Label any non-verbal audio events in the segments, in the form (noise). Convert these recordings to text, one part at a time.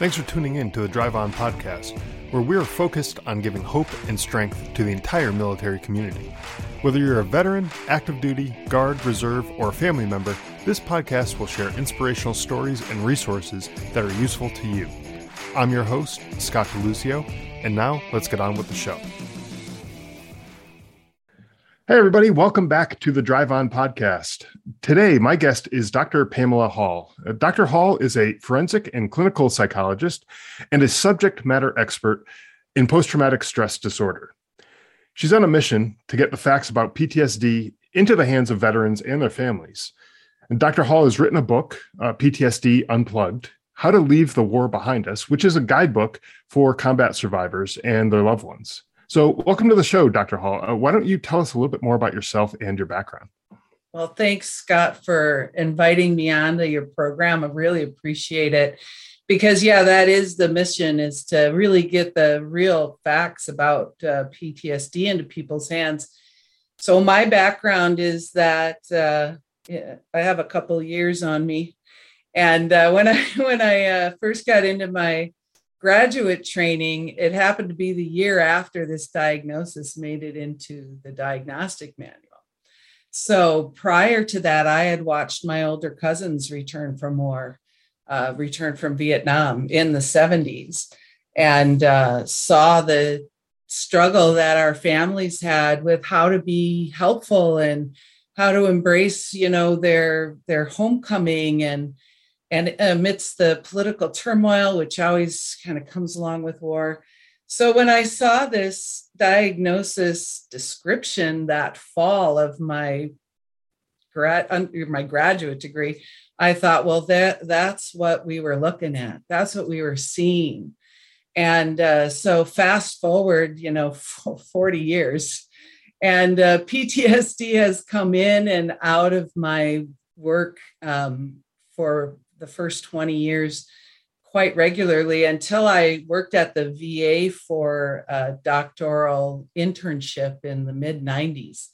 Thanks for tuning in to the Drive On podcast, where we are focused on giving hope and strength to the entire military community. Whether you're a veteran, active duty, guard, reserve, or a family member, this podcast will share inspirational stories and resources that are useful to you. I'm your host, Scott DeLucia, and now let's get on with the show. Hey, everybody, welcome back to the Drive On podcast. Today, my guest is Dr. Pamela Hall. Uh, Dr. Hall is a forensic and clinical psychologist and a subject matter expert in post traumatic stress disorder. She's on a mission to get the facts about PTSD into the hands of veterans and their families. And Dr. Hall has written a book, uh, PTSD Unplugged How to Leave the War Behind Us, which is a guidebook for combat survivors and their loved ones. So, welcome to the show, Dr. Hall. Uh, why don't you tell us a little bit more about yourself and your background? Well, thanks, Scott, for inviting me on to your program. I really appreciate it because, yeah, that is the mission: is to really get the real facts about uh, PTSD into people's hands. So, my background is that uh, I have a couple years on me, and uh, when I (laughs) when I uh, first got into my graduate training, it happened to be the year after this diagnosis made it into the diagnostic manual. So prior to that, I had watched my older cousins return from war, uh, return from Vietnam in the 70s, and uh, saw the struggle that our families had with how to be helpful and how to embrace, you know, their their homecoming and and amidst the political turmoil, which always kind of comes along with war. So when I saw this diagnosis description that fall of my grad my graduate degree, I thought, well, that that's what we were looking at. That's what we were seeing. And uh, so fast forward, you know, (laughs) 40 years, and uh, (laughs) PTSD has come in and out of my work um, for the first 20 years quite regularly until I worked at the VA for a doctoral internship in the mid 90s.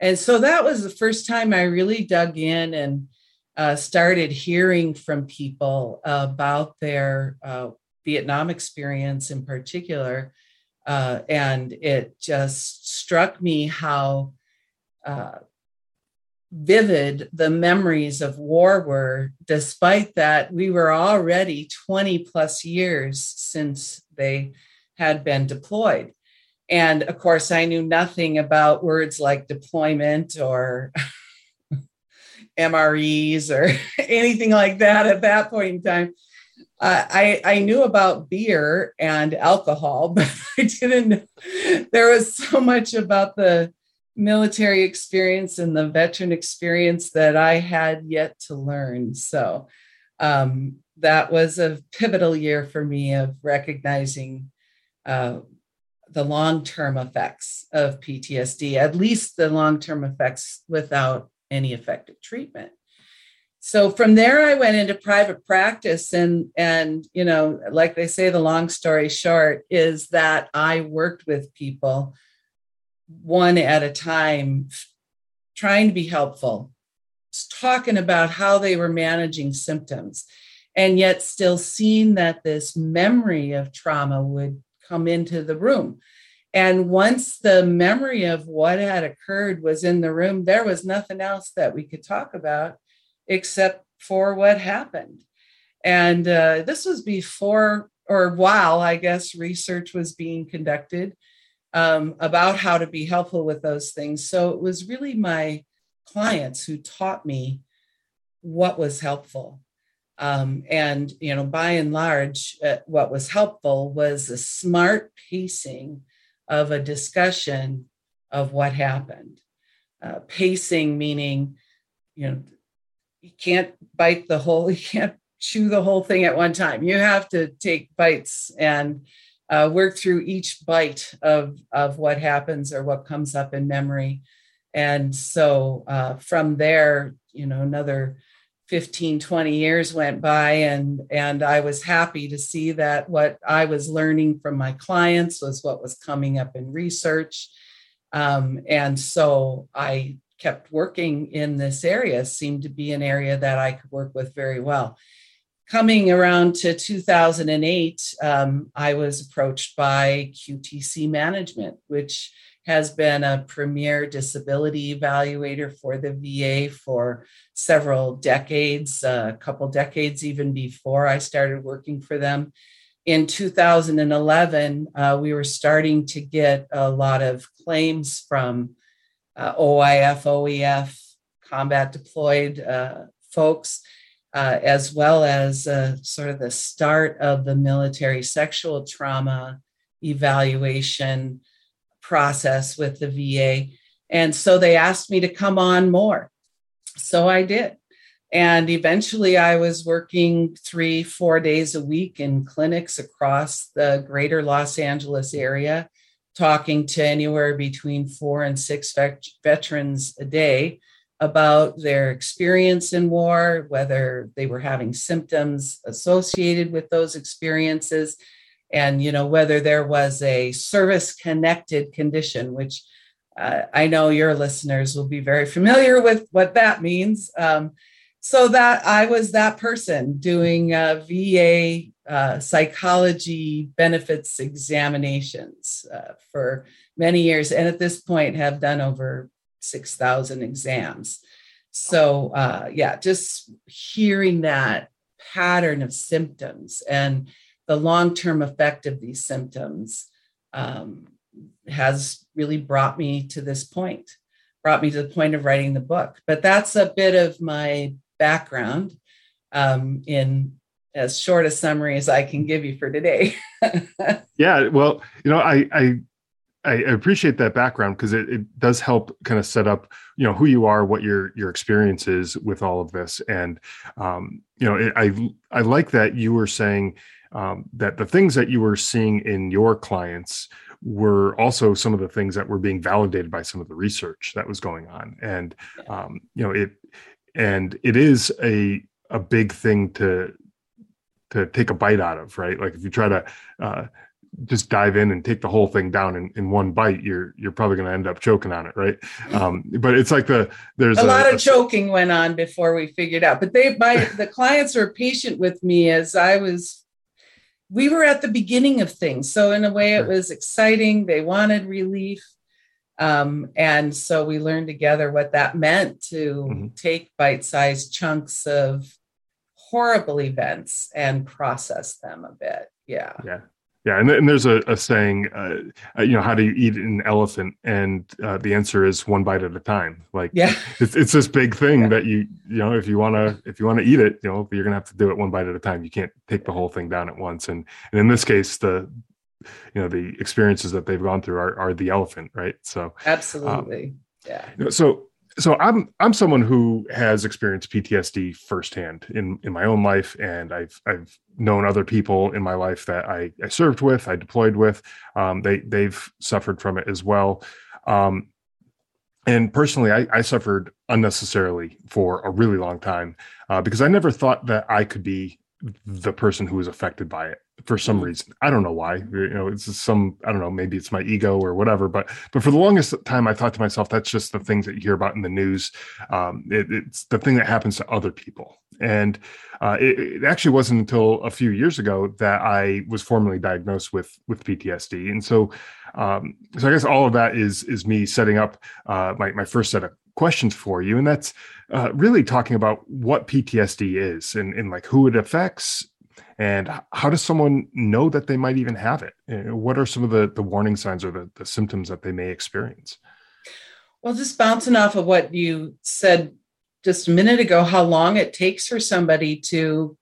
And so that was the first time I really dug in and uh, started hearing from people about their uh, Vietnam experience in particular. Uh, and it just struck me how uh, vivid the memories of war were, despite that we were already 20 plus years since they had been deployed. And of course, I knew nothing about words like deployment or (laughs) MREs or (laughs) anything like that at that point in time. Uh, I, I knew about beer and alcohol, (laughs) but I didn't. There was so much about the military experience and the veteran experience that I had yet to learn. So um, that was a pivotal year for me of recognizing uh, the long term effects of PTSD, at least the long term effects without any effective treatment. So from there, I went into private practice, and and you know, like they say, the long story short is that I worked with people one at a time, trying to be helpful, talking about how they were managing symptoms, and yet still seeing that this memory of trauma would come into the room. And once the memory of what had occurred was in the room, there was nothing else that we could talk about except for what happened. And uh, this was before or while, I guess, research was being conducted um, about how to be helpful with those things. So it was really my clients who taught me what was helpful. Um, and, you know, by and large, uh, what was helpful was a smart pacing of a discussion of what happened. Uh, pacing meaning, you know, you can't bite the whole, (laughs) you can't chew the whole thing at one time. You have to take bites and uh, work through each bite of, of what happens or what comes up in memory. And so uh, from there, you know, another 15, 20 years went by and, and I was happy to see that what I was learning from my clients was what was coming up in research. Um, and so I kept working in this area, seemed to be an area that I could work with very well coming around to 2008, um, I was approached by QTC Management, which has been a premier disability evaluator for the VA for several decades, a couple decades even before I started working for them. In 2011, uh, we were starting to get a lot of claims from uh, OIF, OEF, combat deployed uh, folks, uh, as well as uh, sort of the start of the military sexual trauma evaluation process with the VA. And so they asked me to come on more. So I did. And eventually I was working three, four days a week in clinics across the greater Los Angeles area, talking to anywhere between four and six vet- veterans a day about their experience in war, whether they were having symptoms associated with those experiences, and you know whether there was a service connected condition which uh, i know your listeners will be very familiar with what that means. Um, so that i was that person doing uh, va uh, psychology benefits examinations uh, for many years and at this point have done over 6000 exams so uh, yeah just hearing that pattern of symptoms and the long term effect of these symptoms um, has really brought me to this point, brought me to the point of writing the book. But that's a bit of my background um, in as short a summary as I can give you for today. (laughs) yeah, well, you know, I I, I appreciate that background because it, it does help kind of set up, you know, who you are, what your your experience is with all of this, and um, you know, it, I I like that you were saying um, that the things that you were seeing in your clients were also some of the things that were being validated by some of the research that was going on. And um, you know it and it is a a big thing to to take a bite out of right? Like if you try to uh, just dive in and take the whole thing down in, in one bite, you're you're probably going to end up choking on it, right? Um, but it's like the there's a, a lot of a, choking went on before we figured out. But they my the clients were patient with me as I was we were at the beginning of things. So, in a way, it was exciting. They wanted relief. Um, and so we learned together what that meant to mm-hmm. take bite sized chunks of horrible events and process them a bit. Yeah. Yeah. Yeah, and, and there's a, a saying, uh, uh, you know, how do you eat an elephant? And uh, the answer is one bite at a time. Like, yeah, it's, it's this big thing yeah. that you, you know, if you want to, if you want to eat it, you know, you're gonna have to do it one bite at a time. You can't take the whole thing down at once. And and in this case, the, you know, the experiences that they've gone through are are the elephant, right? So absolutely, um, yeah. You know, so so I'm I'm someone who has experienced PTSD firsthand in in my own life, and I've I've known other people in my life that I, I served with, I deployed with. Um, they they've suffered from it as well. Um, and personally, I, I, suffered unnecessarily for a really long time uh, because I never thought that I could be the person who was affected by it for some mm. reason. I don't know why. You know, it's some I don't know, maybe it's my ego or whatever. But but for the longest time, I thought to myself, that's just the things that you hear about in the news. Um, it, it's the thing that happens to other people. And uh, it, it, actually wasn't until a few years ago that I was formally diagnosed with with PTSD. And so um, so I guess all of that is is me setting up uh, my my first set of questions for you, and that's uh, really talking about what PTSD is and, and like who it affects and how does someone know that they might even have it? Uh, what are some of the, the warning signs or the, the symptoms that they may experience? Well, just bouncing off of what you said just a minute ago, how long it takes for somebody to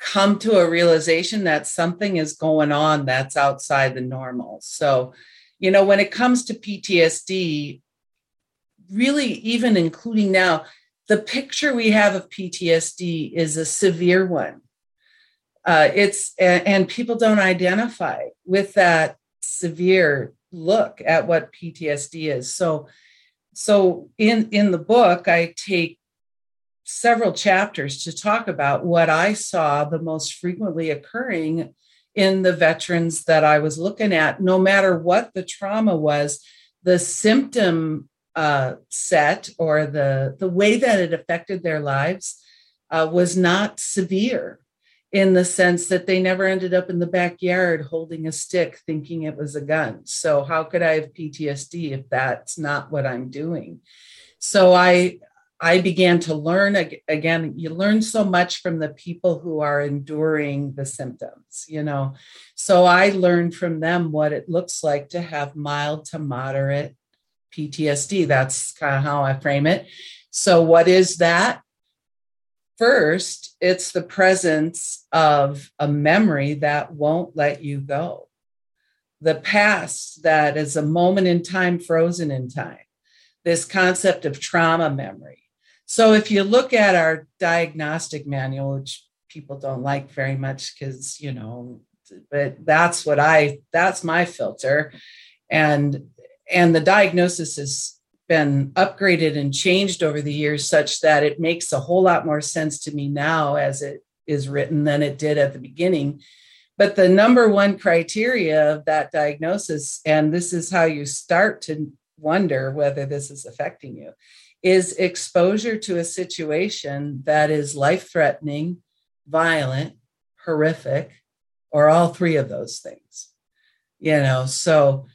come to a realization that something is going on that's outside the normal. So, you know, when it comes to PTSD, really, even including now, the picture we have of PTSD is a severe one uh, it's and people don't identify with that severe look at what PTSD is. So, so in in the book, I take several chapters to talk about what I saw the most frequently occurring in the veterans that I was looking at. No matter what the trauma was, the symptom uh, set or the the way that it affected their lives uh, was not severe in the sense that they never ended up in the backyard holding a stick thinking it was a gun. So, how could I have PTSD if that's not what I'm doing? So, I I began to learn again. You learn so much from the people who are enduring the symptoms, you know. So I learned from them what it looks like to have mild to moderate PTSD. That's kind of how I frame it. So, what is that? First, it's the presence of a memory that won't let you go. The past that is a moment in time frozen in time. This concept of trauma memory. So, if you look at our diagnostic manual, which people don't like very much because, you know, but that's what I, that's my filter. And and the diagnosis has been upgraded and changed over the years such that it makes a whole lot more sense to me now as it is written than it did at the beginning. But the number one criteria of that diagnosis and this is how you start to wonder whether this is affecting you is exposure to a situation that is life threatening violent horrific or all three of those things. You know so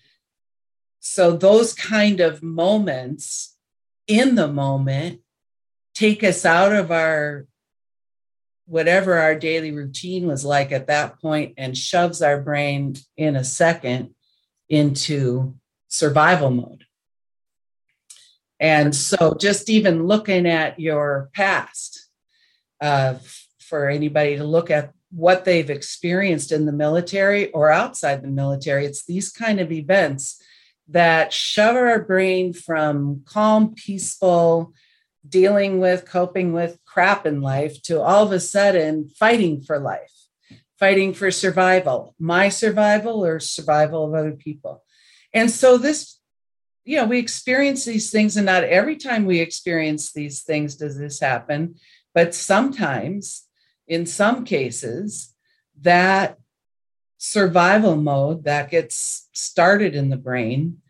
so those kind of moments in the moment take us out of our whatever our daily routine was like at that point and shoves our brain in a second into survival mode. And so just even looking at your past, uh, for anybody to look at what they've experienced in the military or outside the military, it's these kind of events that shove our brain from calm, peaceful, dealing with, coping with crap in life to all of a sudden fighting for life, fighting for survival, my survival or survival of other people. And so this, you know, we experience these things, and not every time we experience these things does this happen, but sometimes, in some cases, that survival mode that gets started in the brain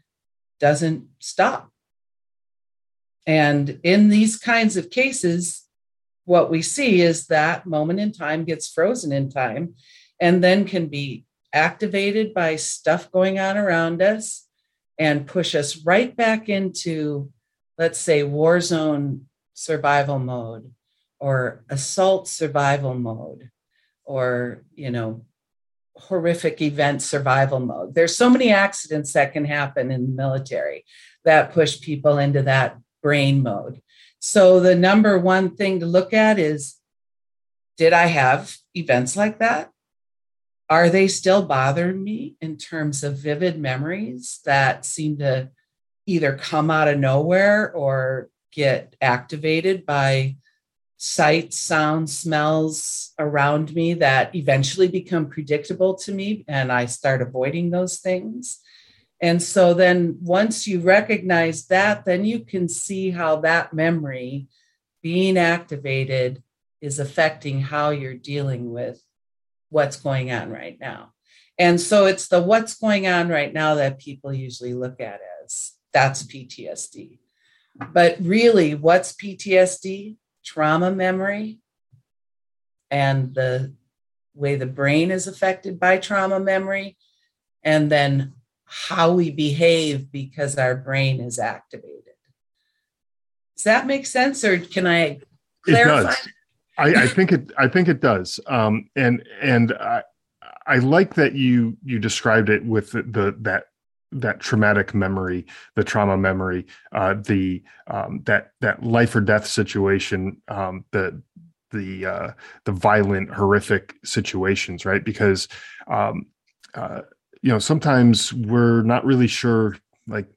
doesn't stop. And in these kinds of cases, what we see is that moment in time gets frozen in time and then can be activated by stuff going on around us and push us right back into, let's say, war zone survival mode or assault survival mode or, you know, horrific event survival mode. There's so many accidents that can happen in the military that push people into that brain mode. So the number one thing to look at is did I have events like that? Are they still bothering me in terms of vivid memories that seem to either come out of nowhere or get activated by sights, sounds, smells around me that eventually become predictable to me, and I start avoiding those things. And so then once you recognize that, then you can see how that memory being activated is affecting how you're dealing with what's going on right now. And so it's the what's going on right now that people usually look at as that's PTSD. But really, what's PTSD? Trauma memory and the way the brain is affected by trauma memory, and then how we behave because our brain is activated. Does that make sense, or can I clarify? It does. I, I think it. I think it does. Um, and and I, I like that you you described it with the, the that that traumatic memory, the trauma memory, uh, the um, that that life or death situation, um, the the uh, the violent, horrific situations, right? Because um, uh, you know sometimes we're not really sure, like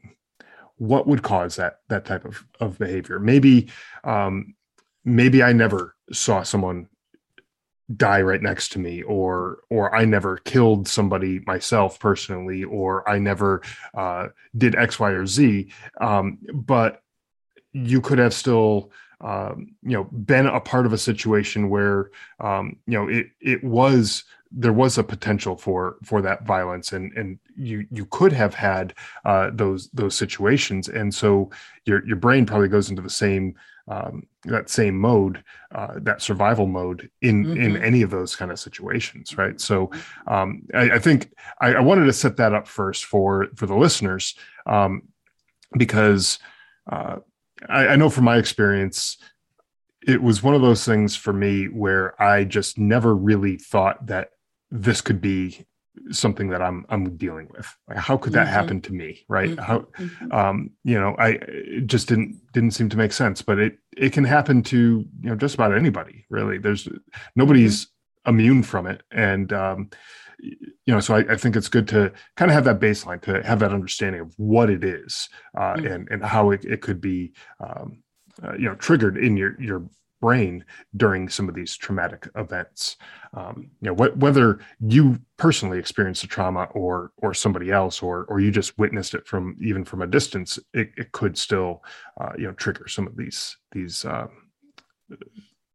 what would cause that that type of of behavior. Maybe um, maybe I never saw someone die right next to me or or i never killed somebody myself personally or i never uh, did x y or z. Um, but you could have still um, you know been a part of a situation where um, you know it it was there was a potential for for that violence and and you you could have had uh, those those situations. And so your your brain probably goes into the same um, that same mode, uh, that survival mode in mm-hmm. in any of those kind of situations, right? So um, I, I, think I, I, wanted to set that up first for for the listeners um, because uh, I, I know from my experience, it was one of those things for me where I just never really thought that this could be something that I'm I'm dealing with. Like, how could that mm-hmm. happen to me, right? Mm-hmm. How, mm-hmm. um, you know, I it just didn't didn't seem to make sense. But it it can happen to you know just about anybody, really. There's nobody's mm-hmm. immune from it, and um, you know, so I, I, think it's good to kind of have that baseline to have that understanding of what it is uh, mm-hmm. and and how it, it could be. Um, uh, you know triggered in your your brain during some of these traumatic events. Um, you know, wh- whether you personally experienced the trauma or or somebody else, or or you just witnessed it from even from a distance, it, it could still uh, you know trigger some of these these. Uh,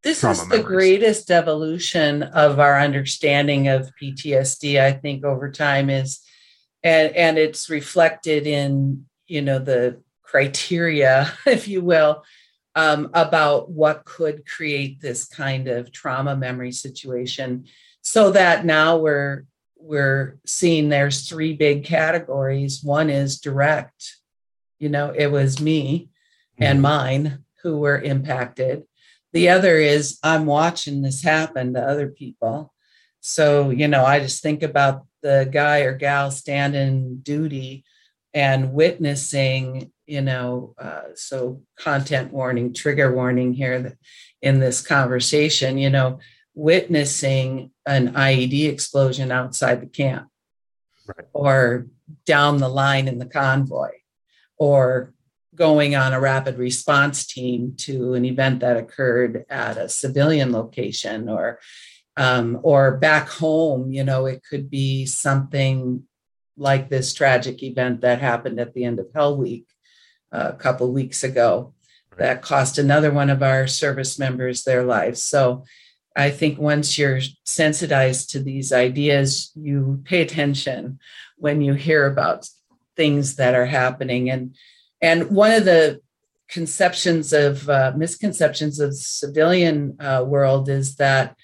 this is the greatest evolution of our understanding of PTSD. I think over time is, and and it's reflected in you know the criteria, (laughs) if you will, um, about what could create this kind of trauma memory situation so that now we're we're seeing there's three big categories. One is direct you know it was me and mm-hmm. mine who were impacted. The other is i'm watching this happen to other people. So you know i just think about the guy or gal standing duty and witnessing you know uh, so content warning trigger warning here in this conversation you know witnessing an ied explosion outside the camp. Right. or down the line in the convoy. Or going on a rapid response team to an event that occurred at a civilian location or um, or back home you know it could be something like this tragic event that happened at the end of Hell Week a couple weeks ago that cost another one of our service members their lives. So I think once you're sensitized to these ideas, you pay attention when you hear about things that are happening. And and one of the conceptions of uh, misconceptions of civilian uh, world is that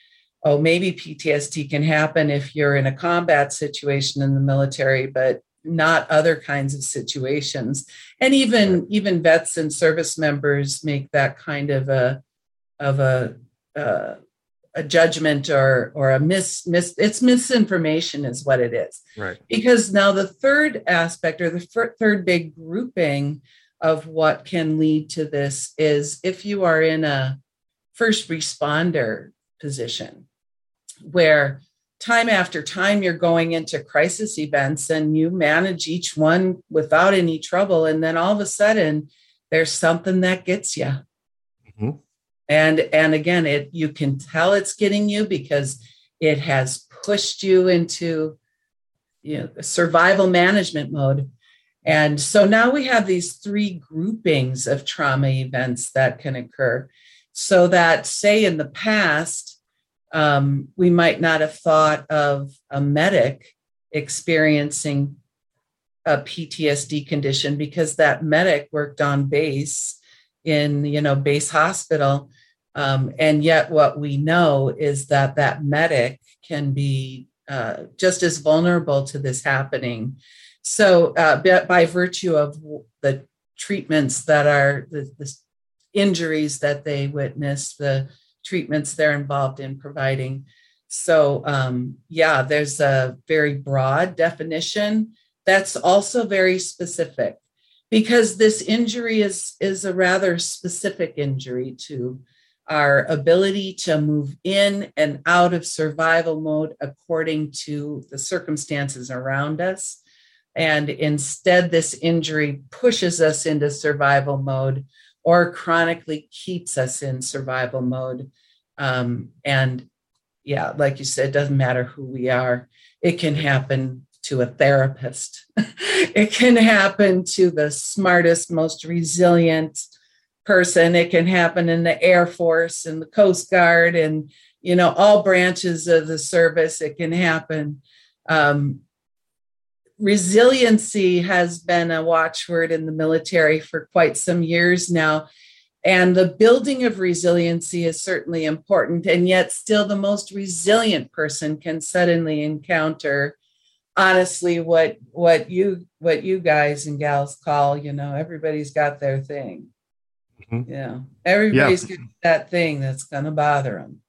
oh, maybe PTSD can happen if you're in a combat situation in the military, but not other kinds of situations. And even even vets and service members make that kind of a of a uh, a judgment or or a mis mis it's misinformation is what it is. Right. Because now the third aspect or the f- third big grouping of what can lead to this is if you are in a first responder position where time after time you're going into crisis events and you manage each one without any trouble and then all of a sudden there's something that gets you mm-hmm. and and again it you can tell it's getting you because it has pushed you into you know survival management mode. And so now we have these three groupings of trauma events that can occur. So that say in the past um, we might not have thought of a medic experiencing a PTSD condition because that medic worked on base in you know base hospital. Um, and yet what we know is that that medic can be uh, just as vulnerable to this happening. So uh, by virtue of the treatments that are the, the injuries that they witness the treatments they're involved in providing. So, um, yeah, there's a very broad definition that's also very specific because this injury is, is a rather specific injury to our ability to move in and out of survival mode according to the circumstances around us. And instead, this injury pushes us into survival mode or chronically keeps us in survival mode. Um, and yeah, like you said, it doesn't matter who we are, it can happen to a therapist, (laughs) it can happen to the smartest, most resilient person, it can happen in the Air Force and the Coast Guard and you know all branches of the service. It can happen um, resiliency has been a watchword in the military for quite some years now. And the building of resiliency is certainly important. And yet, still, the most resilient person can suddenly encounter honestly what what you what you guys and gals call you know everybody's got their thing mm-hmm. yeah everybody's yeah. got that thing that's going to bother them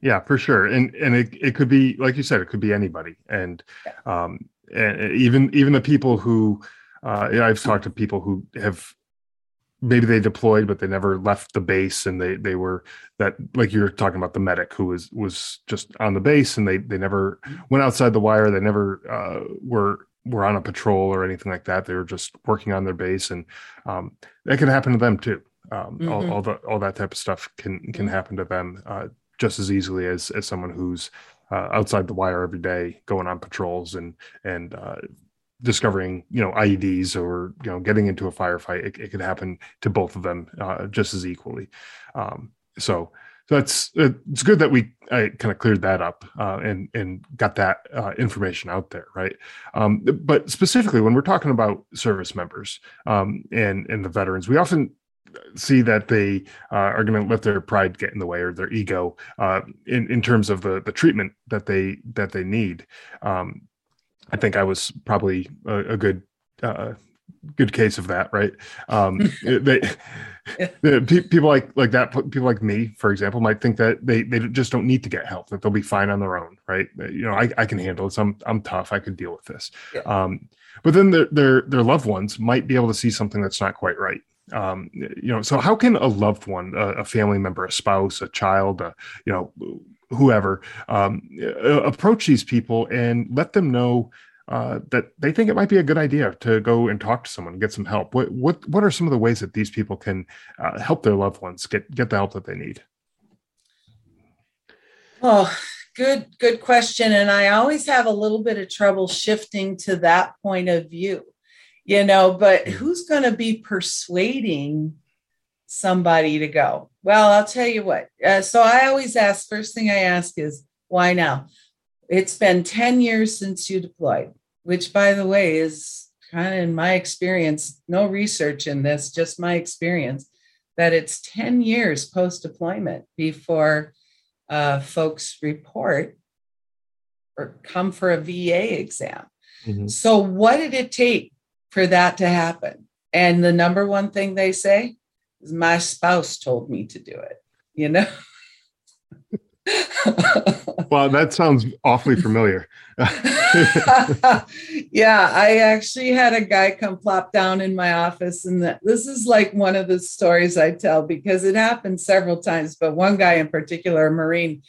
yeah for sure and and it, it could be like you said it could be anybody and yeah. um and even even the people who uh, I've talked to people who have maybe they deployed but they never left the base and they they were that like you're talking about the medic who was was just on the base and they they never went outside the wire they never uh, were were on a patrol or anything like that they were just working on their base and um, that can happen to them too um, mm-hmm. all, all, the all that type of stuff can can mm-hmm. happen to them uh, just as easily as as someone who's uh, outside the wire every day going on patrols and and uh, discovering you know IEDs or you know getting into a firefight. It, it could happen to both of them uh, just as equally. Um, so so it's it's good that we I kind of cleared that up uh, and and got that uh, information out there, right? Um, but specifically, when we're talking about service members um, and and the veterans, we often see that they uh, are going to let their pride get in the way or their ego uh, in in terms of the the treatment that they that they need. Um, I think I was probably a, a good uh, good case of that, right? Um, (laughs) they, people like like that, people like me, for example, might think that they they just don't need to get help; that they'll be fine on their own, right? You know, I, I can handle this. I'm I'm tough. I can deal with this. Yeah. Um, but then their their their loved ones might be able to see something that's not quite right. Um, you know, so how can a loved one, a, a family member, a spouse, a child, a, you know, whoever um, approach these people and let them know uh, that they think it might be a good idea to go and talk to someone, get some help. What what what are some of the ways that these people can uh, help their loved ones get get the help that they need? Oh, good good question, and I always have a little bit of trouble shifting to that point of view, you know. But mm. who's going to be persuading somebody to go? Well, I'll tell you what. Uh, so I always ask. First thing I ask is why now. It's been 10 years since you deployed which by the way is kind of in my experience, no research in this, just my experience, that it's 10 years post deployment before uh, folks report or come for a VA exam. Mm-hmm. So, what did it take for that to happen? And the number one thing they say is, My spouse told me to do it, you know? (laughs) well, that sounds awfully familiar. (laughs) yeah, I actually had a guy come plop down in my office, and this is like one of the stories I tell because it happened several times. But one guy in particular, a Marine,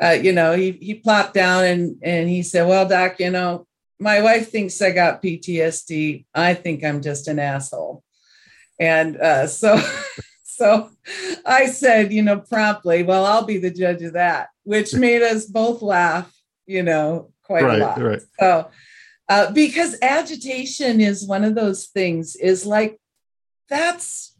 uh, you know, he he plopped down and and he said, "Well, doc, you know, my wife thinks I got PTSD. I think I'm just an asshole." And uh, (laughs) so so I said, you know, promptly, well, I'll be the judge of that, which (laughs) made us both laugh, you know, quite right, a lot. Right. So, uh, because agitation is one of those things, is like that's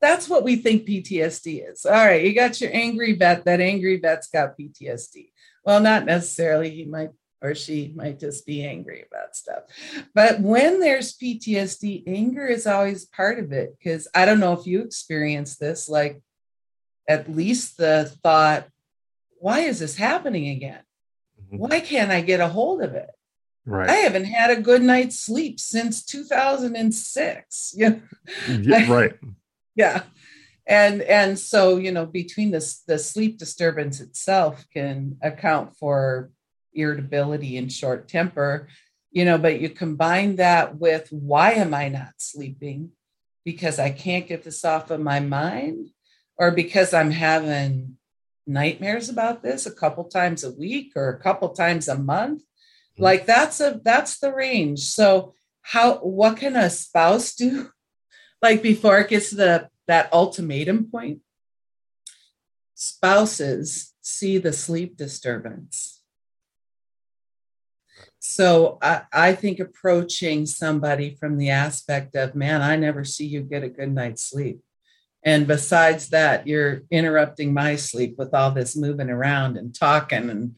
that's what we think PTSD is. All right, you got your angry vet. That angry vet's got PTSD. Well, not necessarily. He might or she might just be angry about stuff. But when there's PTSD, anger is always part of it. Because I don't know if you experience this, like at least the thought, why is this happening again? Mm-hmm. Why can't I get a hold of it? Right. I haven't had a good night's sleep since 2006. (laughs) Yeah. yeah right. (laughs) yeah. And and so, you know, between this the sleep disturbance itself can account for irritability and short temper, you know, but you combine that with why am I not sleeping? Because I can't get this off of my mind or because I'm having nightmares about this a couple times a week or a couple times a month. Mm-hmm. Like that's a that's the range. So how what can a spouse do (laughs) like before it gets to the that ultimatum point? Spouses see the sleep disturbance so I, I, think approaching somebody from the aspect of, man, I never see you get a good night's sleep. And besides that, you're interrupting my sleep with all this moving around and talking and,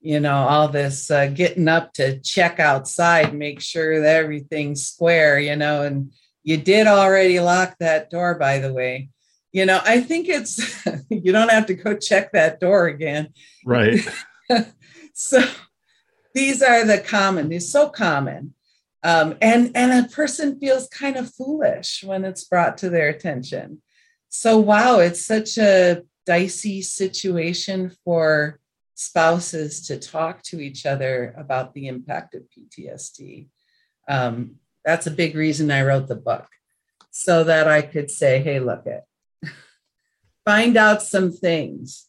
you know, all this uh, getting up to check outside, make sure that everything's square, you know, and you did already lock that door, by the way. you know, I think it's, (laughs) you don't have to go check that door again. Right. (laughs) so these are the common, they're so common. Um, and, and a person feels kind of foolish when it's brought to their attention. So, wow, it's such a dicey situation for spouses to talk to each other about the impact of PTSD. Um, that's a big reason I wrote the book so that I could say, hey, look it, (laughs) find out some things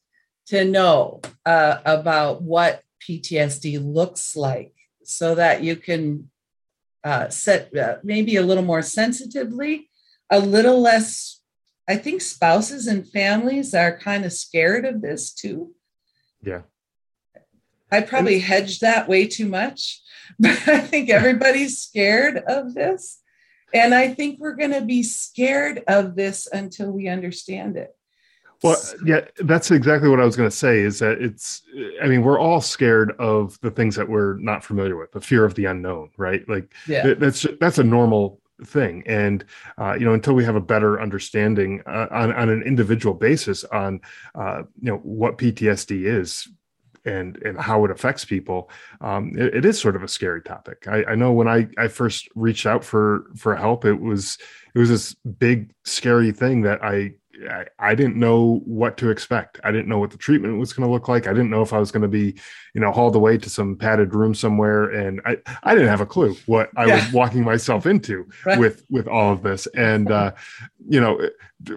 to know uh, about what PTSD looks like so that you can uh, set uh, maybe a little more sensitively, a little less. I think spouses and families are kind of scared of this too. Yeah. I probably hedged that way too much, (laughs) but I think everybody's scared of this. And I think we're going to be scared of this until we understand it. Well, yeah, that's exactly what I was going to say is that it's, I mean, we're all scared of the things that we're not familiar with, the fear of the unknown, right? Like yeah. that's, that's a normal thing. And, uh, you know, until we have a better understanding uh, on, on an individual basis on, uh, you know, what PTSD is, and and how it affects people um, it, it is sort of a scary topic I, I, know when I, I first reached out for for help it was it was this big scary thing that I I, I didn't know what to expect. I didn't know what the treatment was going to look like. I didn't know if I was going to be, you know, hauled away to some padded room somewhere, and I, I didn't have a clue what I yeah. was walking myself into (laughs) right. with with all of this. And uh, you know,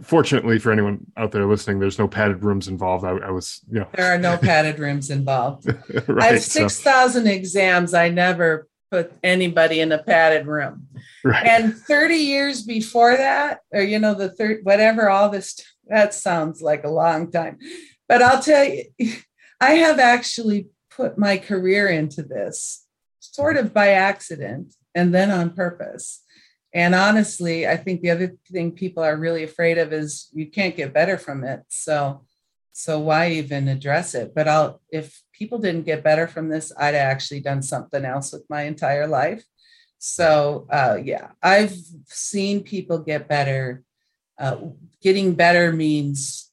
fortunately for anyone out there listening, there's no padded rooms involved. I, I was, you know, there are no padded rooms involved. right, (laughs) I have six thousand so. exams. I never put anybody in a padded room. Right. And 30 years before that, or you know, the third whatever, all this that sounds like a long time. But I'll tell you, I have actually put my career into this sort of by accident and then on purpose. And honestly, I think the other thing people are really afraid of is you can't get better from it. So so why even address it? But I'll if people didn't get better from this, I'd actually done something else with my entire life. So uh, yeah, I've seen people get better. Uh, getting better means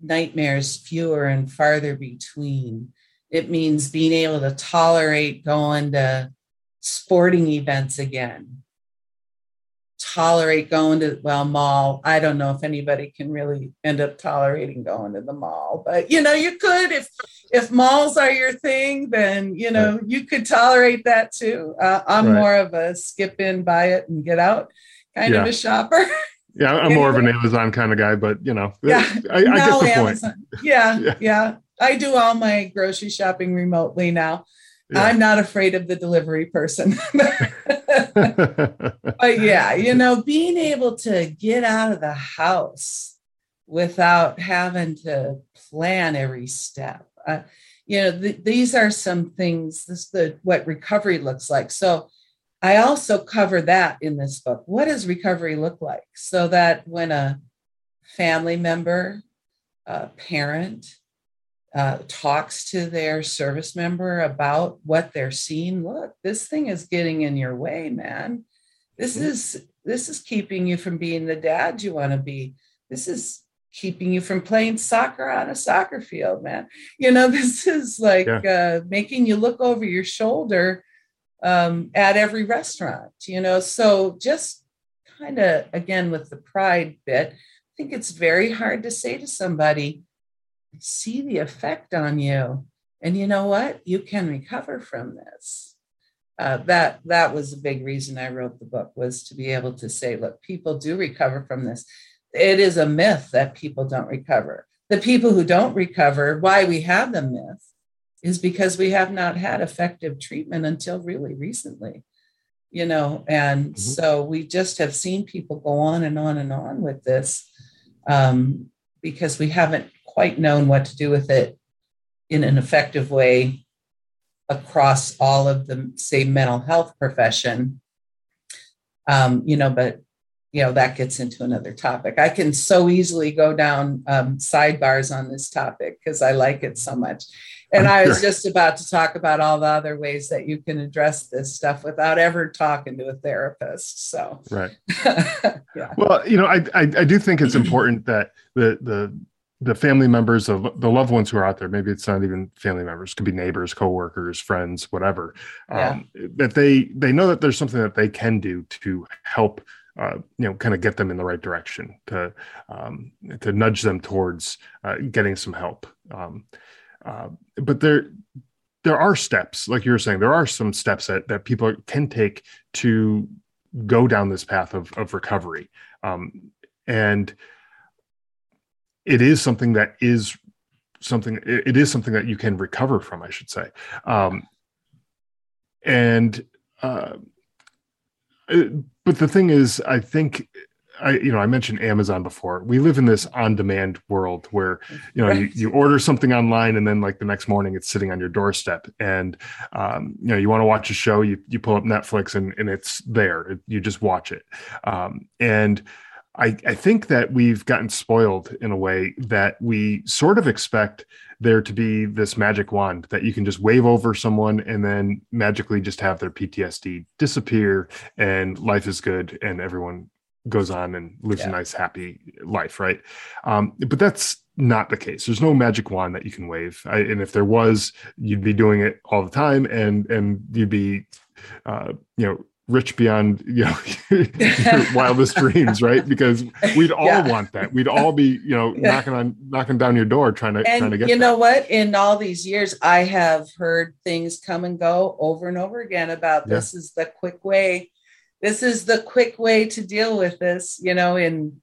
nightmares fewer and farther between. It means being able to tolerate going to sporting events again tolerate going to well mall i don't know if anybody can really end up tolerating going to the mall but you know you could if if malls are your thing then you know right. you could tolerate that too uh, i'm right. more of a skip in buy it and get out kind yeah. of a shopper (laughs) yeah i'm more of an amazon kind of guy but you know (laughs) yeah i, I get the amazon. point yeah, (laughs) yeah yeah i do all my grocery shopping remotely now yeah. I'm not afraid of the delivery person. (laughs) but yeah, you know, being able to get out of the house without having to plan every step. Uh, you know, th- these are some things. This the what recovery looks like. So, I also cover that in this book. What does recovery look like? So that when a family member, a parent, uh, talks to their service member about what they're seeing. Look this thing is getting in your way man. This mm-hmm. is this is keeping you from being the dad you want to be. This is keeping you from playing soccer on a soccer field man. You know (laughs) this is like yeah. uh, making you look over your shoulder um, at every restaurant you know? So just kind of again with the pride bit i think it's very hard to say to somebody see the effect on you. And you know what? You can recover from this. Uh, that that was a big reason I wrote the book was to be able to say, look, people do recover from this. It is a myth that people don't recover. The people who don't recover, why we have the myth, is because we have not had effective treatment until really recently you know and mm-hmm. so we just have seen people go on and on and on with this um, because we haven't quite known what to do with it in an effective way across all of the say mental health profession. Um, you know but you know that gets into another topic. I can so easily go down um, sidebars on this topic because i like it so much. And i was just about to talk about all the other ways that you can address this stuff without ever talking to a therapist so. Right. (laughs) Yeah. well you know I, I i do think it's important that the the the family members of the loved ones who are out there maybe it's not even family members could be neighbors coworkers friends whatever yeah. um, that they they know that there's something that they can do to help uh, you know kind of get them in the right direction to um, to nudge them towards uh, getting some help um, uh, but there there are steps like you were saying there are some steps that that people can take to go down this path of, of recovery um, and it is something that is something it is something that you can recover from i should say um, and uh, but the thing is, I think I, you know, I mentioned Amazon before. We live in this on-demand world where, you know, right. you, you order something online and then like the next morning it's sitting on your doorstep. And, um, you know, you want to watch a show, you, you pull up Netflix and, and it's there. You just watch it. Um, and I, I think that we've gotten spoiled in a way that we sort of expect there to be this magic wand that you can just wave over someone and then magically just have their PTSD disappear and life is good and everyone goes on and lives yeah. a nice happy life right? Um, but that's not the case. There's no magic wand that you can wave. I, and if there was you'd be doing it all the time and and you'd be uh, you know rich beyond you know (laughs) your wildest dreams right because we'd all yeah. want that we'd all be you know yeah. knocking on knocking down your door trying to and trying to get you know that. what in all these years i have heard things come and go over and over again about yeah. this is the quick way this is the quick way to deal with this you know in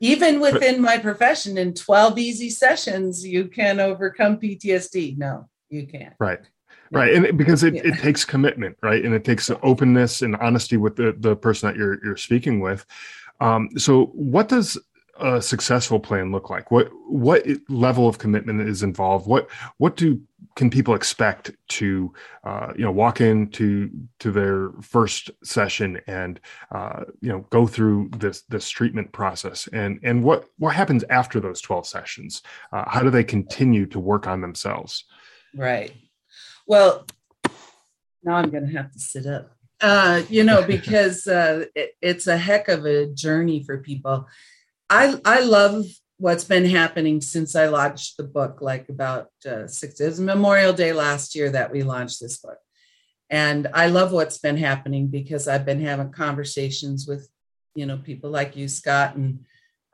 even within but, my profession in 12 easy sessions you can overcome ptsd no you can't right right and because it, yeah. it takes commitment right and it takes openness and honesty with the, the person that you're you're speaking with. Um, so what does a successful plan look like? What what level of commitment is involved? What what do can people expect to uh, you know walk into to their first session and uh, you know go through this this treatment process? And and what what happens after those 12 sessions? Uh, how do they continue to work on themselves? Right well, now I'm going to have to sit up. Uh, you know, because uh, it, it's a heck of a journey for people. I I love what's been happening since I launched the book, like about uh, six. It was Memorial Day last year that we launched this book, and I love what's been happening because I've been having conversations with, you know, people like you, Scott, and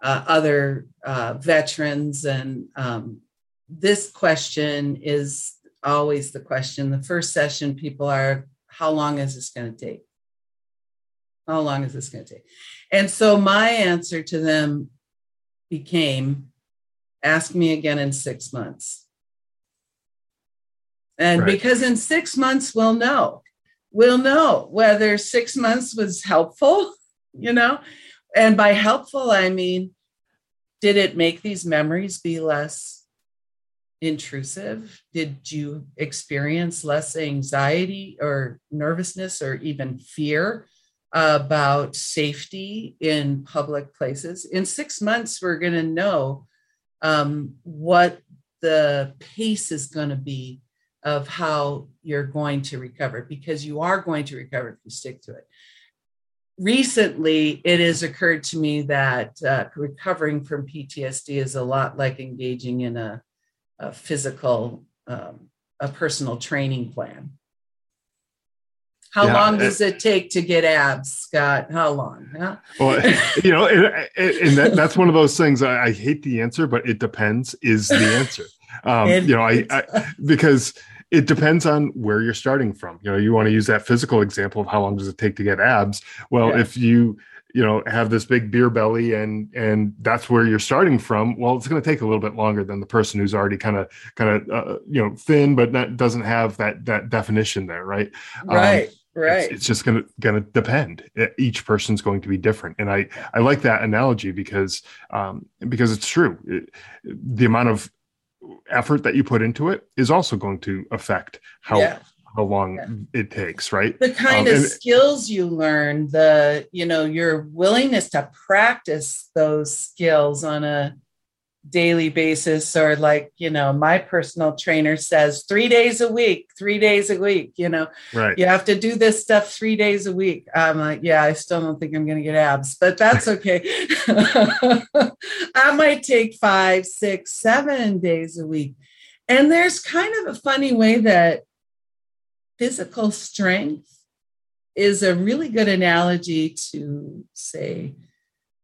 uh, other uh, veterans, and um, this question is always the question. The first session, people are, how long is this going to take? How long is this going to take? And so my answer to them became, ask me again in six months. And right. because in six months, we'll know. We'll know whether six months was helpful, (laughs) you know? And by helpful, I mean, did it make these memories be less intrusive? Did you experience less anxiety or nervousness or even fear about safety in public places? In six months, we're going to know um, what the pace is going to be of how you're going to recover because you are going to recover if you stick to it. Recently, it has occurred to me that uh, recovering from PTSD is a lot like engaging in a a physical, um, a personal training plan. How yeah, long does it, it take to get abs, Scott? How long? Huh? Well, (laughs) you know, and, and that, that's one of those things. I, I, hate the answer, but it depends. Is the answer? Um, you know, I, I because it depends on where you're starting from. You know, you want to use that physical example of how long does it take to get abs? Well, yeah. if you you know have this big beer belly and and that's where you're starting from. Well it's going to take a little bit longer than the person who's already kind of kind of uh, you know thin but that doesn't have that that definition there right? Right um, right it's, it's, just going to going to depend each person's going to be different. And i i like that analogy because um because it's true. It, the amount of effort that you put into it is also going to affect how yeah how long yeah. it takes, right? The kind um, of skills you learn, the you know, your willingness to practice those skills on a daily basis or like you know my personal trainer says 3 days a week 3 days a week you know? Right. You have to do this stuff 3 days a week. I'm like yeah i still don't think i'm going to get abs but that's (laughs) okay. (laughs) I might take five six seven days a week. And there's kind of a funny way that physical strength is a really good analogy to say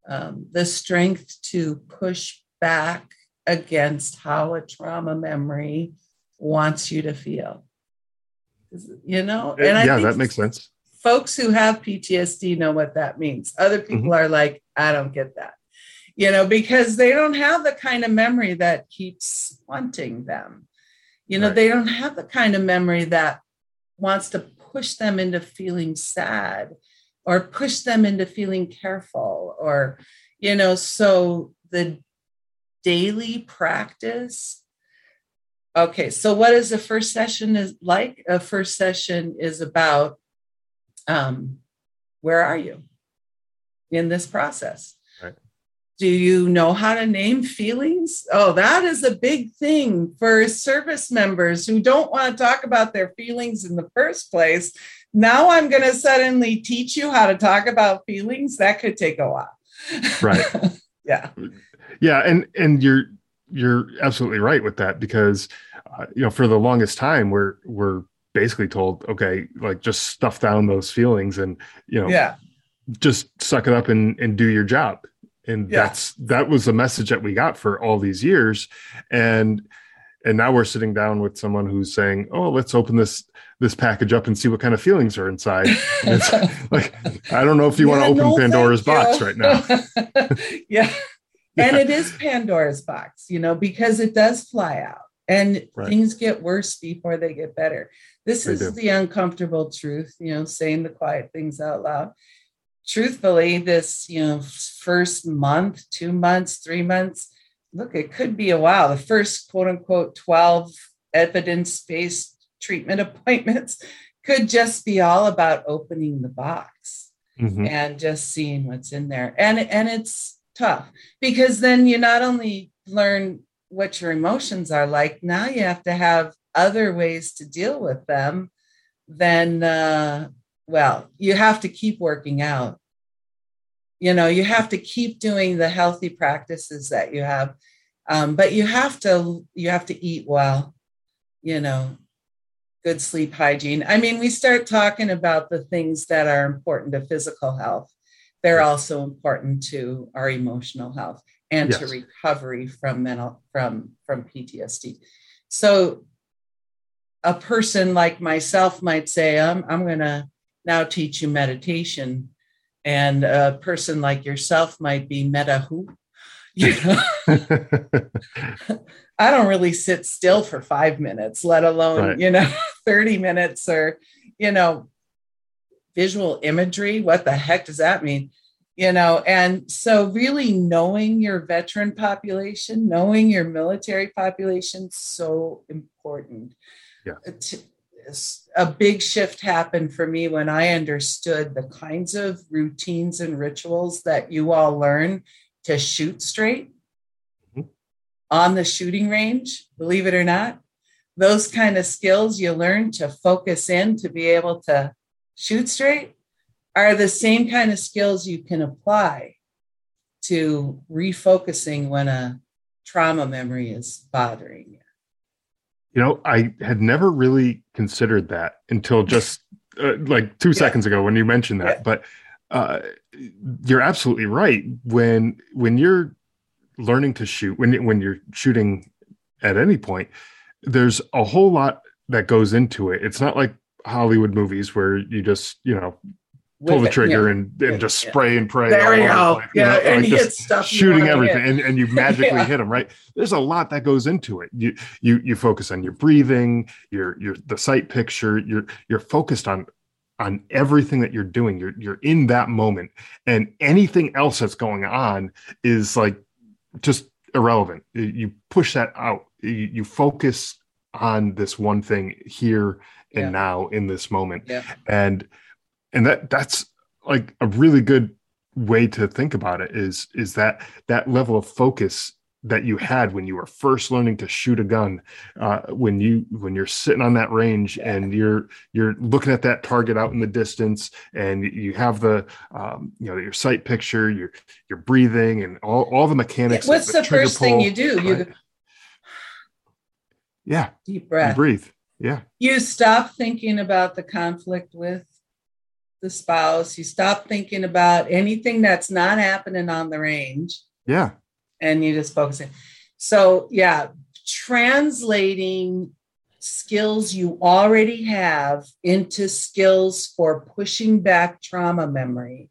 um, the strength to push back against how a trauma memory wants you to feel. You know, and I yeah, that makes sense. Folks who have PTSD know what that means. Other people mm-hmm. are like, I don't get that, you know, because they don't have the kind of memory that keeps haunting them. You know, right. they don't have the kind of memory that wants to push them into feeling sad or push them into feeling careful or, you know, so the daily practice. Okay, so what is the first session is like? A first session is about um, where are you in this process? Do you know how to name feelings? Oh, that is a big thing for service members who don't want to talk about their feelings in the first place. Now I'm going to suddenly teach you how to talk about feelings. That could take a while. Right. (laughs) yeah yeah and and you're you're absolutely right with that because uh, you know for the longest time we're we're basically told okay like just stuff down those feelings and you know yeah just suck it up and and do your job and yeah. that's that was the message that we got for all these years and and now we're sitting down with someone who's saying oh let's open this this package up and see what kind of feelings are inside (laughs) like i don't know if you yeah, want to open no, pandora's box right now (laughs) yeah and it is Pandora's box, you know, because it does fly out and right. things get worse before they get better. This they is do. the uncomfortable truth, you know, saying the quiet things out loud. Truthfully, this, you know, first month, two months, three months, look, it could be a while. The first quote unquote 12 evidence based treatment (laughs) appointments could just be all about opening the box mm-hmm. and just seeing what's in there. And, and it's, tough because then you not only learn what your emotions are like, now you have to have other ways to deal with them. Then, uh, well, you have to keep working out. You know, you have to keep doing the healthy practices that you have, um, but you have to you have to eat well. You know, good sleep hygiene. I mean, we start talking about the things that are important to physical health they're also important to our emotional health and yes. to recovery from mental from from PTSD. So a person like myself might say, I'm, I'm going to now teach you meditation. And a person like yourself might be meta who? You know? (laughs) I don't really sit still for five minutes, let alone, right. you know, (laughs) 30 minutes or, you know, visual imagery. What the heck does that mean? You know, and so really knowing your veteran population, knowing your military population, so important. Yeah. A big shift happened for me when I understood the kinds of routines and rituals that you all learn to shoot straight mm-hmm. on the shooting range, believe it or not. Those kind of skills you learn to focus in to be able to shoot straight are the same kind of skills you can apply to refocusing when a trauma memory is bothering you. You know, I had never really considered that until just uh, like two yeah. seconds ago when you mentioned that. Yeah. But uh, you're absolutely right. When when you're learning to shoot, when when you're shooting at any point, there's a whole lot that goes into it. It's not like Hollywood movies where you just, you know, pull the trigger yeah. and, and just spray and pray. There you go. yeah, know, and like hit stuff. Shooting everything, and, and you magically (laughs) yeah. hit them. Right. There's a lot that goes into it. You you you focus on your breathing, your your the sight picture. You're you're focused on on everything that you're doing. You're you're in that moment, and anything else that's going on is like just irrelevant. You push that out. You, you focus on this one thing here and Yeah. now in this moment Yeah. and and that that's like a really good way to think about it is is that that level of focus that you had when you were first learning to shoot a gun uh, when you when you're sitting on that range Yeah. and you're you're looking at that target out in the distance and you have the um, you know your sight picture your your breathing and all, all the mechanics What's of the trigger first thing you do? You right? yeah deep you breath. breathe yeah You stop thinking about the conflict with the spouse. You stop thinking about anything that's not happening on the range. yeah and you just focus it. So, yeah, translating skills you already have into skills for pushing back trauma memory,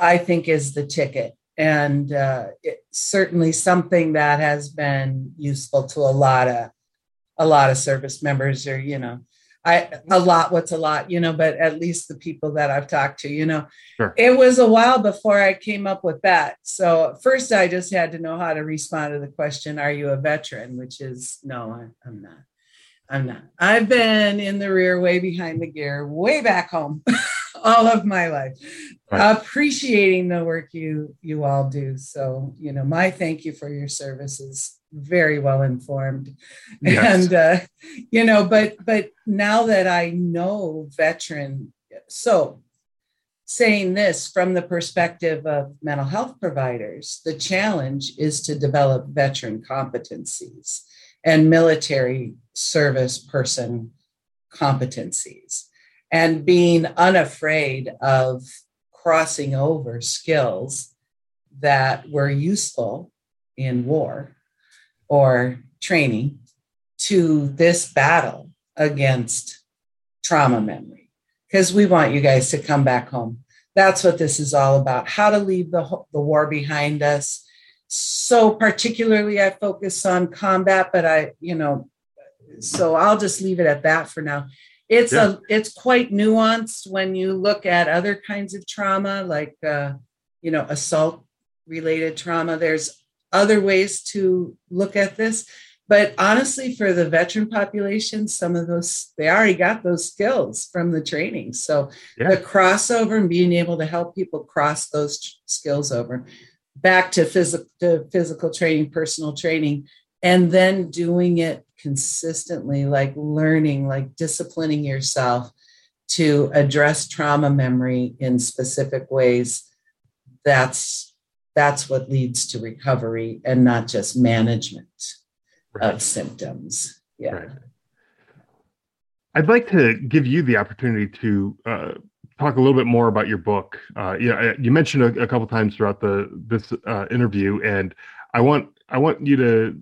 I think is the ticket. And uh, it's certainly something that has been useful to a lot of a lot of service members or you know I a lot what's a lot you know but at least the people that I've talked to you know. Sure. it was a while before I came up with that. So first I just had to know how to respond to the question are you a veteran? which is no I, I'm not. I'm not. I've been in the rear way behind the gear way back home (laughs) all of my life Right. appreciating the work you you all do. So you know my thank you for your service is very well informed. Yes. and uh, you know but but now that i know veteran so saying this from the perspective of mental health providers the challenge is to develop veteran competencies and military service person competencies. And being unafraid of crossing over skills that were useful in war or training to this battle against trauma memory. Because we want you guys to come back home. That's what this is all about how to leave the, the war behind us. So particularly i focus on combat but i you know so i'll just leave it at that for now. It's Yeah. a it's quite nuanced when you look at other kinds of trauma like uh, you know assault related trauma. There's other ways to look at this but honestly for the veteran population some of those they already got those skills from the training so Yeah. the crossover and being able to help people cross those skills over back to physical to physical training personal training and then doing it consistently like learning like disciplining yourself to address trauma memory in specific ways that's that's what leads to recovery and not just management of symptoms yeah Right. I'd like to give you the opportunity to uh, talk a little bit more about your book. Uh, yeah, you mentioned a, a couple times throughout the this uh, interview, and I want I want you to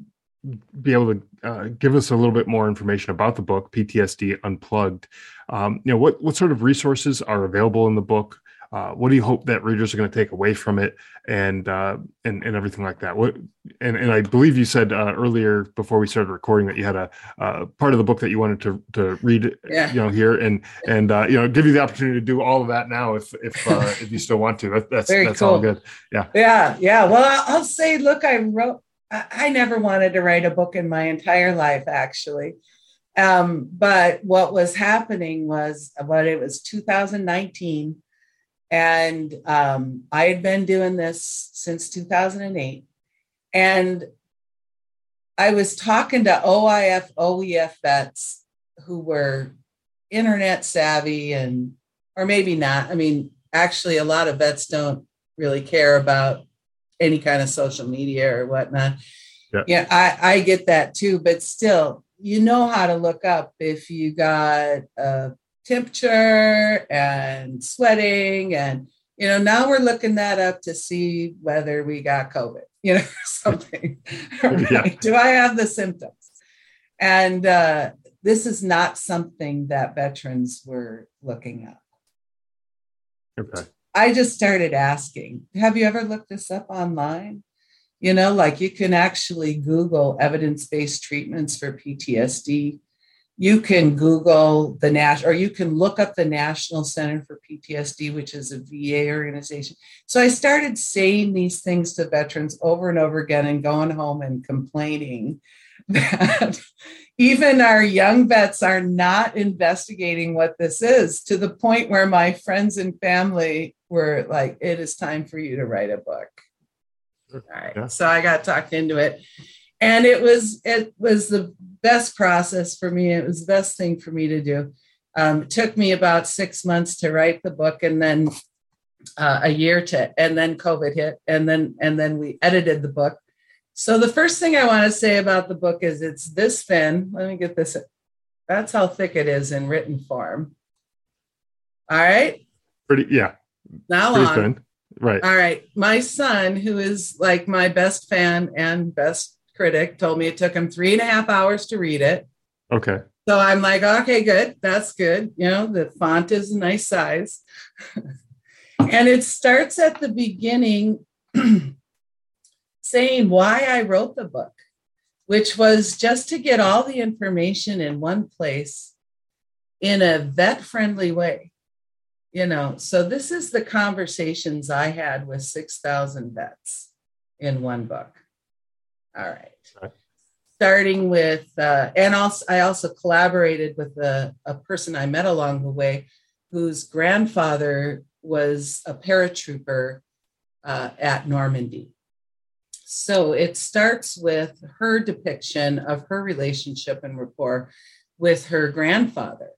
be able to uh, give us a little bit more information about the book, PTSD Unplugged. Um, you know, what what sort of resources are available in the book? Uh, what do you hope that readers are going to take away from it, and uh, and and everything like that? What and and I believe you said uh, earlier before we started recording that you had a uh, part of the book that you wanted to to read, Yeah. you know, here and and uh, you know, give you the opportunity to do all of that now if if uh, (laughs) if you still want to. That, that's Very that's all cool. good. Yeah, yeah. Well, I- I'll say, look, I wrote. I I never wanted to write a book in my entire life, actually. Um, but what was happening was, what it was 2019, and um, I had been doing this since 2008, and I was talking to OIF, OEF vets who were internet savvy and, or maybe not. I mean, actually, a lot of vets don't really care about any kind of social media or whatnot. Yeah. Yeah, I, I get that too, but still, you know how to look up if you got a temperature and sweating and you know now we're looking that up to see whether we got covid you know (laughs) something Yeah. do i have the symptoms and uh, this is not something that veterans were looking up Okay. I just started asking, have you ever looked this up online? You know, like you can actually Google evidence based treatments for PTSD. You can Google the national, or you can look up the National Center for PTSD, which is a VA organization. So I started saying these things to veterans over and over again and going home and complaining (laughs) that even our young vets are not investigating what this is to the point where my friends and family were like, it is time for you to write a book. All right. Yeah. So I got talked into it. And it was it was the best process for me. It was the best thing for me to do. Um, it took me about six months to write the book and then uh, a year to and then COVID hit and then and then we edited the book so the first thing I want to say about the book is it's this thin. Let me get this. That's how thick it is in written form. All right. Pretty yeah. Now Pretty on. Thin. Right. All right. My son, who is like my best fan and best critic, told me it took him three and a half hours to read it. Okay. So I'm like, okay, good. That's good. You know, the font is a nice size. (laughs) and it starts at the beginning (clears throat) saying why I wrote the book, which was just to get all the information in one place in a vet friendly way. You know, so this is the conversations I had with 6,000 vets in one book. All right. Starting with, uh, and also, I also collaborated with a, a person I met along the way whose grandfather was a paratrooper uh, at Normandy. So it starts with her depiction of her relationship and rapport with her grandfather.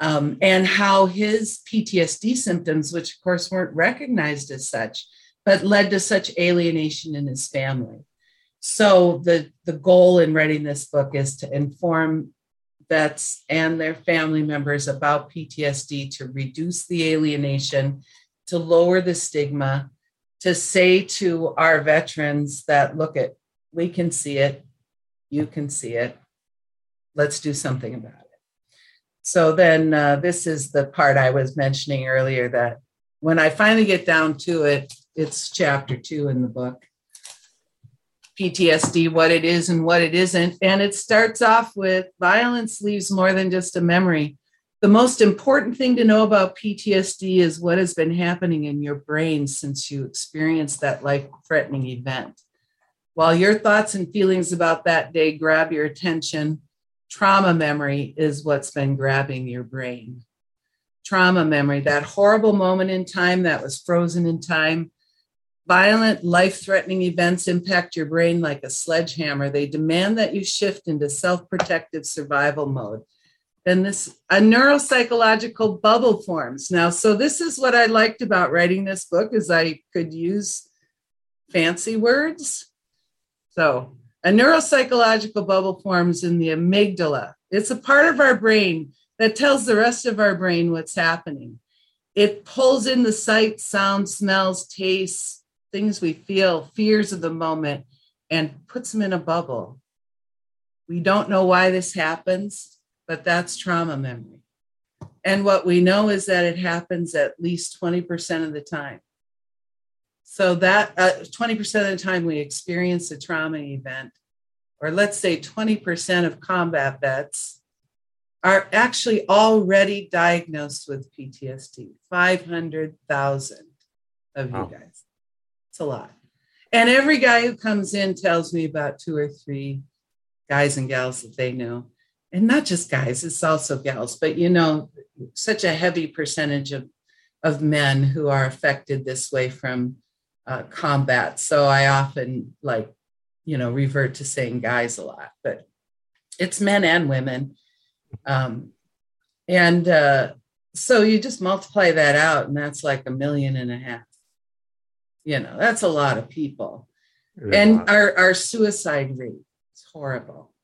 Um, and how his PTSD symptoms, which of course weren't recognized as such, but led to such alienation in his family. So the, the goal in writing this book is to inform vets and their family members about PTSD to reduce the alienation, to lower the stigma, to say to our veterans that look at we can see it you can see it let's do something about it. So then uh, this is the part i was mentioning earlier that when i finally get down to it it's chapter two in the book ptsd what it is and what it isn't and it starts off with violence leaves more than just a memory the most important thing to know about PTSD is what has been happening in your brain since you experienced that life threatening event. While your thoughts and feelings about that day grab your attention, trauma memory is what's been grabbing your brain. Trauma memory, that horrible moment in time that was frozen in time. Violent, life threatening events impact your brain like a sledgehammer. They demand that you shift into self protective survival mode. Then this a neuropsychological bubble forms. Now so this is what i liked about writing this book is i could use fancy words. So a neuropsychological bubble forms in the amygdala. It's a part of our brain that tells the rest of our brain what's happening. It pulls in the sight sounds smells tastes things we feel fears of the moment and puts them in a bubble we don't know why this happens but that's trauma memory. And what we know is that it happens at least 20% of the time. So that uh, 20% of the time we experience a trauma event, or let's say 20% of combat vets are actually already diagnosed with PTSD. 500,000 of you guys. It's a lot. And every guy who comes in tells me about two or three guys and gals that they know and not just guys, it's also gals, but you know, such a heavy percentage of, of men who are affected this way from uh, combat. So I often like, you know, revert to saying guys a lot, but it's men and women. Um, and uh, so you just multiply that out, and that's like a million and a half. You know, that's a lot of people. and our, our suicide rate is horrible.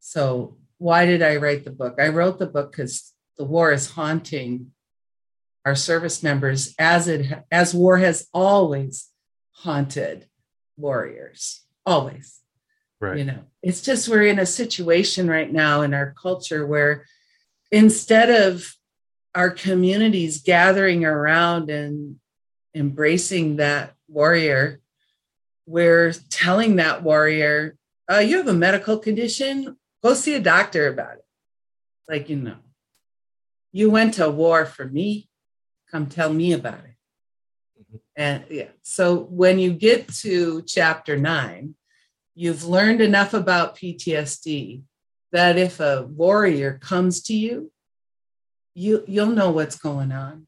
So why did I write the book? I wrote the book because the war is haunting our service members as it as war has always haunted warriors always right you know it's just we're in a situation right now in our culture where instead of our communities gathering around and embracing that warrior we're telling that warrior uh, you have a medical condition Go see a doctor about it. Like, you know, you went to war for me. Come tell me about it. Mm-hmm. And yeah, so when you get to chapter nine, you've learned enough about PTSD that if a warrior comes to you, you you'll know what's going on.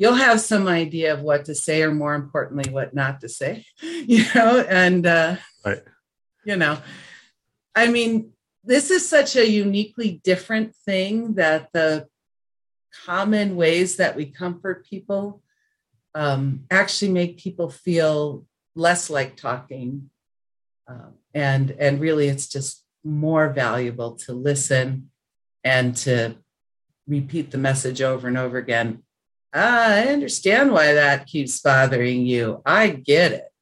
You'll have some idea of what to say, or more importantly, what not to say. (laughs) You know, and uh, right. you know, I mean, this is such a uniquely different thing that the common ways that we comfort people um, actually make people feel less like talking um, and and really it's just more valuable to listen and to repeat the message over and over again i understand why that keeps bothering you. I get it.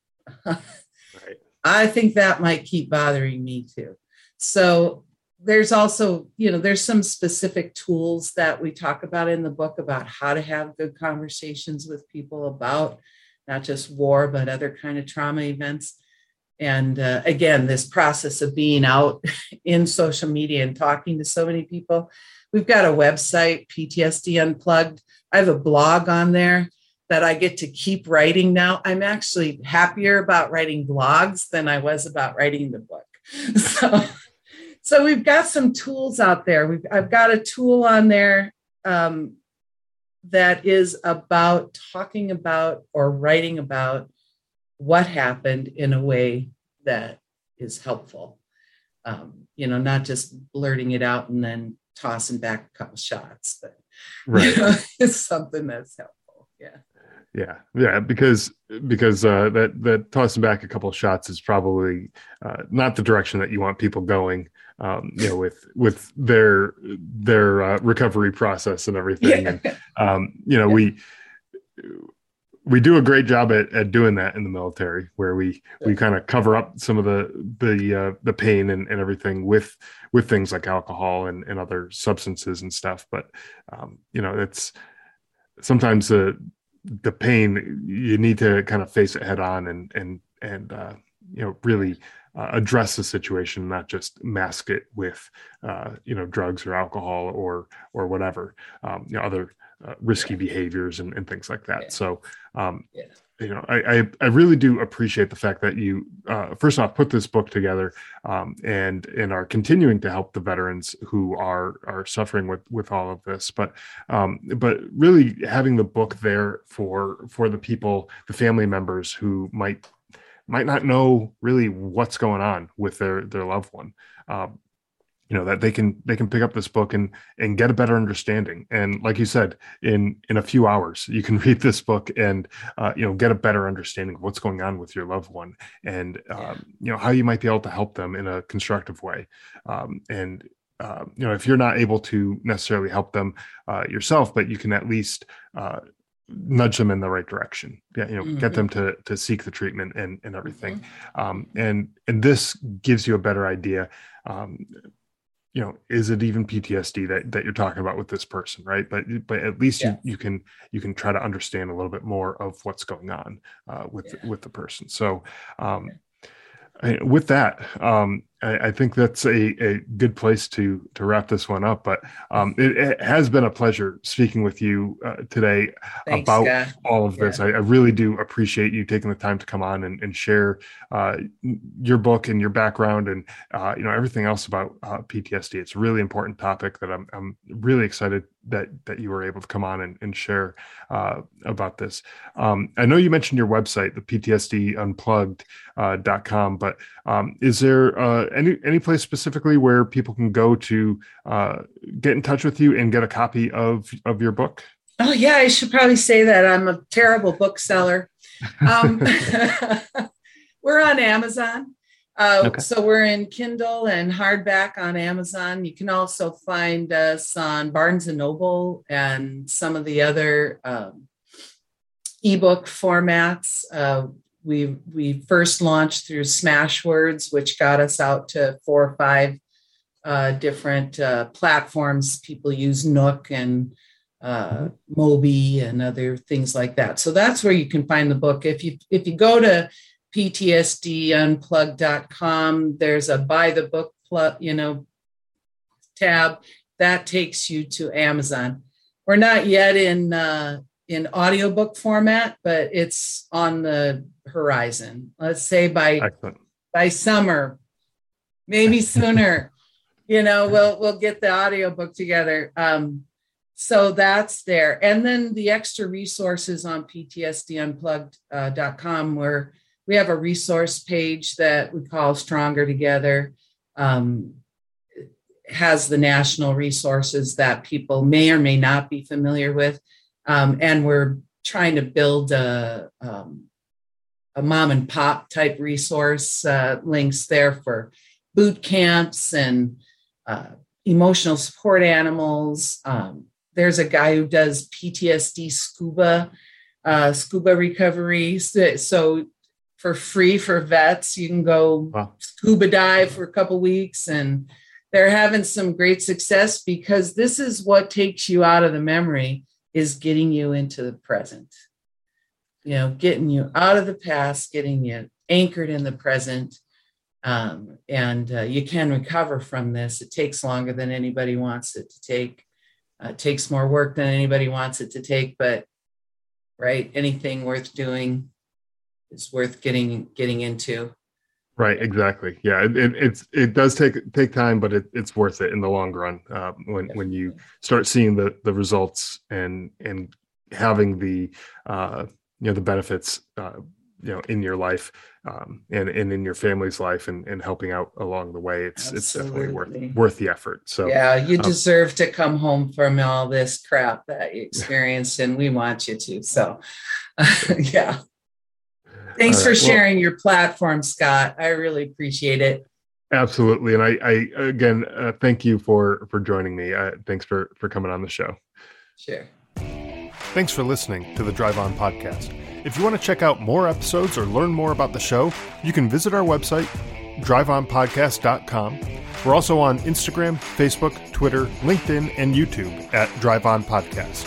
Right. (laughs) i think that might keep bothering me too. So there's also you know there's some specific tools that we talk about in the book about how to have good conversations with people about not just war but other kind of trauma events. And uh, again this process of being out (laughs) in social media and talking to so many people we've got a website ptsd unplugged i have a blog on there that i get to keep writing now i'm actually happier about writing blogs than i was about writing the book (laughs) so so we've got some tools out there. We've, I've got a tool on there um, that is about talking about or writing about what happened in a way that is helpful. Um, you know, not just blurting it out and then tossing back a couple shots, but right. you know, (laughs) it's something that's helpful. Yeah. Yeah, yeah, because because uh, that that tossing back a couple shots is probably uh, not the direction that you want people going um, you know, with with their their uh, recovery process and everything. Yeah. And um, you know, yeah. we we do a great job at, at doing that in the military, where we yeah. we kind of cover up some of the the uh, the pain and, and everything with with things like alcohol and, and other substances and stuff. But um, you know, it's sometimes the the pain you need to kind of face it head on and and and uh, you know really uh, address the situation, not just mask it with uh, you know drugs or alcohol or or whatever um, you know other uh, risky yeah. behaviors and, and things like that. Yeah. So um, yeah. you know I, I, I really do appreciate the fact that you uh, first off put this book together um, and and are continuing to help the veterans who are are suffering with with all of this. But um, but really having the book there for for the people, the family members who might might not know really what's going on with their their loved one um, you know that they can they can pick up this book and and get a better understanding. And like you said in in a few hours you can (laughs) read this book and uh, you know get a better understanding of what's going on with your loved one and um, you know how you might be able to help them in a constructive way. Um, and uh, you know if you're not able to necessarily help them uh, yourself but you can at least uh, nudge them in the right direction. Yeah you know mm-hmm. get them to to seek the treatment and and everything. Mm-hmm. um, and and this gives you a better idea um, you know is it even ptsd that that you're talking about with this person right but but at least yeah. you you can you can try to understand a little bit more of what's going on uh, with yeah. with the person so um, with that, um, I, I, think that's a, a good place to to wrap this one up. But um, it, it, has been a pleasure speaking with you uh, today Thanks, about Scott. all of this. Yeah. I, I, really do appreciate you taking the time to come on and, and share uh, your book and your background and uh, you know everything else about uh, PTSD. It's a really important topic that I'm I'm really excited that that you were able to come on and, and share uh, about this. Um, I know you mentioned your website, the PTSD Unplugged.com, uh, but um, is there uh, any any place specifically where people can go to uh, get in touch with you and get a copy of of your book? Oh yeah, I should probably say that I'm a terrible bookseller. Um, (laughs) we're on Amazon. Uh, okay. So we're in Kindle and hardback on Amazon. You can also find us on Barnes and Noble and some of the other um, ebook formats. Uh, we we first launched through Smashwords, which got us out to four or five uh, different uh, platforms. People use Nook and uh, mm-hmm. Mobi and other things like that. So that's where you can find the book. If you if you go to ptsdunplugged.com. There's a buy the book, you know, tab that takes you to Amazon. We're not yet in uh, in audiobook format, but it's on the horizon. Let's say by Excellent. by summer, maybe (laughs) sooner. you know, we'll we'll get the audiobook together. Um, so that's there. And then the extra resources on PTSDunplugged.com, uh, where we have a resource page that we call Stronger Together. Um, has the national resources that people may or may not be familiar with. Um, and we're trying to build a, um, a mom and pop type resource uh, links there for boot camps and uh, emotional support animals. Um, there's a guy who does PTSD scuba, uh, scuba recovery. So, so, for free for vets, you can go wow. scuba dive for a couple weeks and they're having some great success because this is what takes you out of the memory is getting you into the present. You know getting you out of the past getting you anchored in the present um, and uh, you can recover from this. It takes longer than anybody wants it to take. Uh, it takes more work than anybody wants it to take but right anything worth doing is worth getting getting into Right, exactly. Yeah, it, it, it's it does take take time, but it, it's worth it in the long run. Uh, when when you start seeing the the results and and having the uh, you know the benefits uh, you know in your life um, and and in your family's life and, and helping out along the way, it's Absolutely. it's definitely worth worth the effort. So yeah, you um, deserve to come home from all this crap that you (laughs) experienced, and we want you to. So (laughs) yeah. Thanks right. for sharing well, your platform, Scott. I really appreciate it. Absolutely, and I, I again uh, thank you for for joining me. Uh, thanks for for coming on the show. Sure. Thanks for listening to the Drive On podcast. If you want to check out more episodes or learn more about the show, you can visit our website, driveonpodcast.com. We're also on Instagram, Facebook, Twitter, LinkedIn, and YouTube at Drive On Podcast.